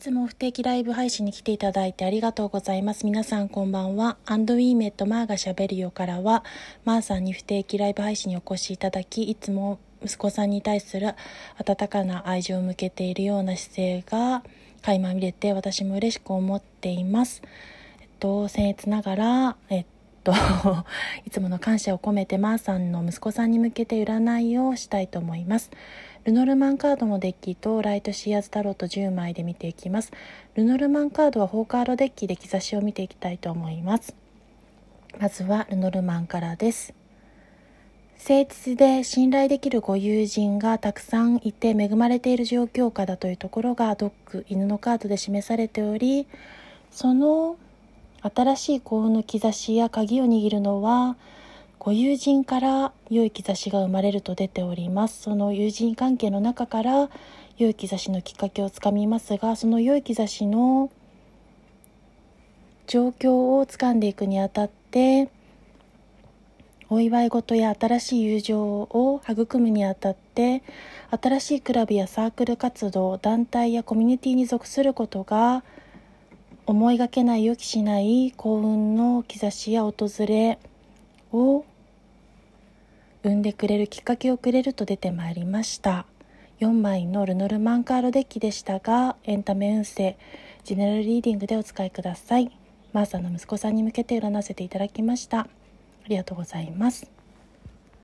つも不定期ライブ配信に来ていただいてありがとうございます。皆さんこんばんは。アンドウィーメットマーがしゃべるよからは、マーさんに不定期ライブ配信にお越しいただき、いつも息子さんに対する温かな愛情を向けているような姿勢が垣間見れて私も嬉しく思っています。えっと、僭越ながら、えっとと いつもの感謝を込めてマーさんの息子さんに向けて占いをしたいと思います。ルノルマンカードのデッキとライトシアーズタロット10枚で見ていきます。ルノルマンカードは4カードデッキで兆しを見ていきたいと思います。まずはルノルマンからです。誠実で信頼できるご友人がたくさんいて恵まれている状況下だというところがドッグ犬のカードで示されておりその新しい幸運の兆しや鍵を握るのはご友人から良い兆しが生まれると出ております。その友人関係の中から良い兆しのきっかけをつかみますがその良い兆しの状況をつかんでいくにあたってお祝い事や新しい友情を育むにあたって新しいクラブやサークル活動団体やコミュニティに属することが思いがけない予期しない幸運の兆しや訪れを生んでくれるきっかけをくれると出てまいりました。4枚のルノルマンカードデッキでしたがエンタメ運勢ジェネラルリーディングでお使いください。マーサの息子さんに向けて占わせていただきました。ありがとうございます。